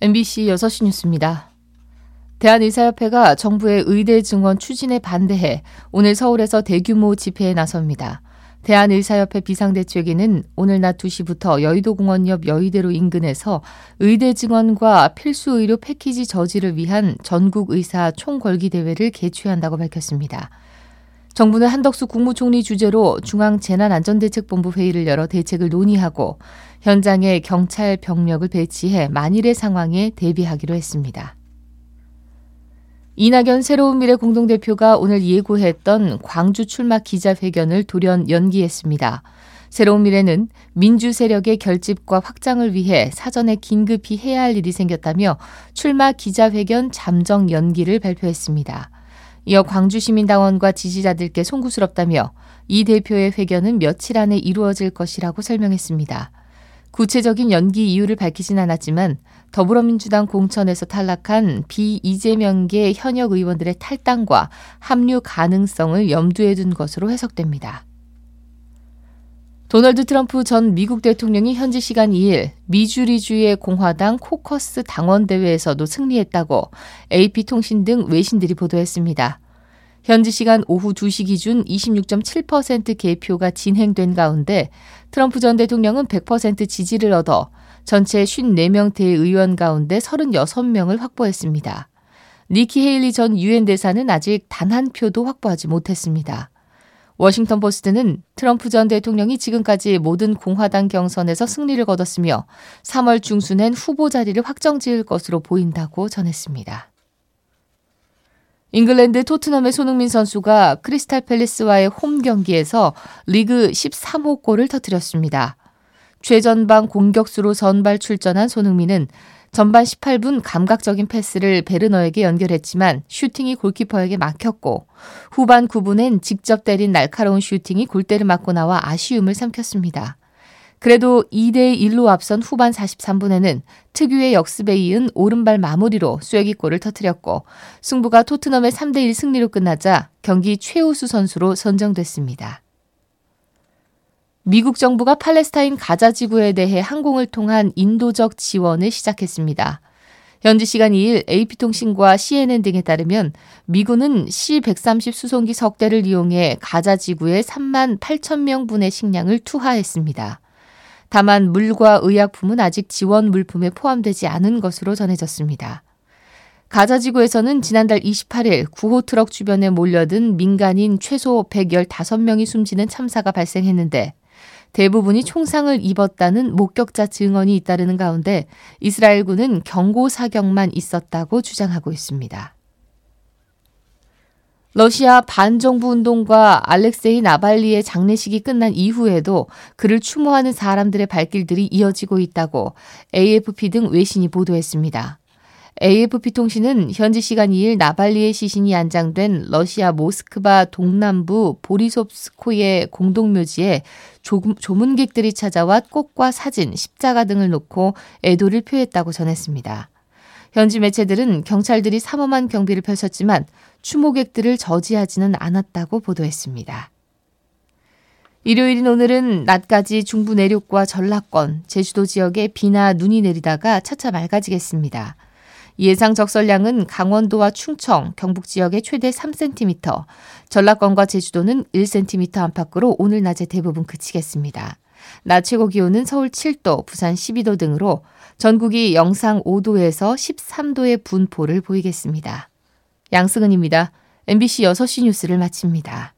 MBC 6시 뉴스입니다. 대한의사협회가 정부의 의대 증원 추진에 반대해 오늘 서울에서 대규모 집회에 나섭니다. 대한의사협회 비상대책위는 오늘 낮 2시부터 여의도공원 옆 여의대로 인근에서 의대 증원과 필수 의료 패키지 저지를 위한 전국 의사 총궐기 대회를 개최한다고 밝혔습니다. 정부는 한덕수 국무총리 주재로 중앙재난안전대책본부 회의를 열어 대책을 논의하고 현장에 경찰 병력을 배치해 만일의 상황에 대비하기로 했습니다. 이낙연 새로운 미래 공동대표가 오늘 예고했던 광주 출마 기자회견을 돌연 연기했습니다. 새로운 미래는 민주 세력의 결집과 확장을 위해 사전에 긴급히 해야 할 일이 생겼다며 출마 기자회견 잠정 연기를 발표했습니다. 이어 광주시민당원과 지지자들께 송구스럽다며 이 대표의 회견은 며칠 안에 이루어질 것이라고 설명했습니다. 구체적인 연기 이유를 밝히진 않았지만 더불어민주당 공천에서 탈락한 비이재명계 현역 의원들의 탈당과 합류 가능성을 염두에 둔 것으로 해석됩니다. 도널드 트럼프 전 미국 대통령이 현지 시간 2일 미주리주의 공화당 코커스 당원 대회에서도 승리했다고 AP통신 등 외신들이 보도했습니다. 현지 시간 오후 2시 기준 26.7% 개표가 진행된 가운데 트럼프 전 대통령은 100% 지지를 얻어 전체 54명 대의원 가운데 36명을 확보했습니다. 니키 헤일리 전 유엔 대사는 아직 단 한 표도 확보하지 못했습니다. 워싱턴 포스트는 트럼프 전 대통령이 지금까지 모든 공화당 경선에서 승리를 거뒀으며 3월 중순엔 후보 자리를 확정 지을 것으로 보인다고 전했습니다. 잉글랜드 토트넘의 손흥민 선수가 크리스탈 팰리스와의 홈 경기에서 리그 13호 골을 터뜨렸습니다. 최전방 공격수로 선발 출전한 손흥민은 전반 18분 감각적인 패스를 베르너에게 연결했지만 슈팅이 골키퍼에게 막혔고 후반 9분엔 직접 때린 날카로운 슈팅이 골대를 맞고 나와 아쉬움을 삼켰습니다. 그래도 2대 1로 앞선 후반 43분에는 특유의 역습에 이은 오른발 마무리로 쐐기골을 터뜨렸고 승부가 토트넘의 3대 1 승리로 끝나자 경기 최우수 선수로 선정됐습니다. 미국 정부가 팔레스타인 가자 지구에 대해 항공을 통한 인도적 지원을 시작했습니다. 현지 시간 2일 AP통신과 CNN 등에 따르면 미군은 C-130 수송기 석 대를 이용해 가자 지구에 3만 8천 명분의 식량을 투하했습니다. 다만 물과 의약품은 아직 지원 물품에 포함되지 않은 것으로 전해졌습니다. 가자지구에서는 지난달 28일 구호 트럭 주변에 몰려든 민간인 최소 115명이 숨지는 참사가 발생했는데 대부분이 총상을 입었다는 목격자 증언이 잇따르는 가운데 이스라엘군은 경고 사격만 있었다고 주장하고 있습니다. 러시아 반정부 운동과 알렉세이 나발리의 장례식이 끝난 이후에도 그를 추모하는 사람들의 발길들이 이어지고 있다고 AFP 등 외신이 보도했습니다. AFP 통신은 현지 시간 2일 나발리의 시신이 안장된 러시아 모스크바 동남부 보리소프스코의 공동묘지에 조문객들이 찾아와 꽃과 사진, 십자가 등을 놓고 애도를 표했다고 전했습니다. 현지 매체들은 경찰들이 삼엄한 경비를 펼쳤지만 추모객들을 저지하지는 않았다고 보도했습니다. 일요일인 오늘은 낮까지 중부 내륙과 전라권, 제주도 지역에 비나 눈이 내리다가 차차 맑아지겠습니다. 예상 적설량은 강원도와 충청, 경북 지역에 최대 3cm, 전라권과 제주도는 1cm 안팎으로 오늘 낮에 대부분 그치겠습니다. 낮 최고 기온은 서울 7도, 부산 12도 등으로 전국이 영상 5도에서 13도의 분포를 보이겠습니다. 양승은입니다. MBC 6시 뉴스를 마칩니다.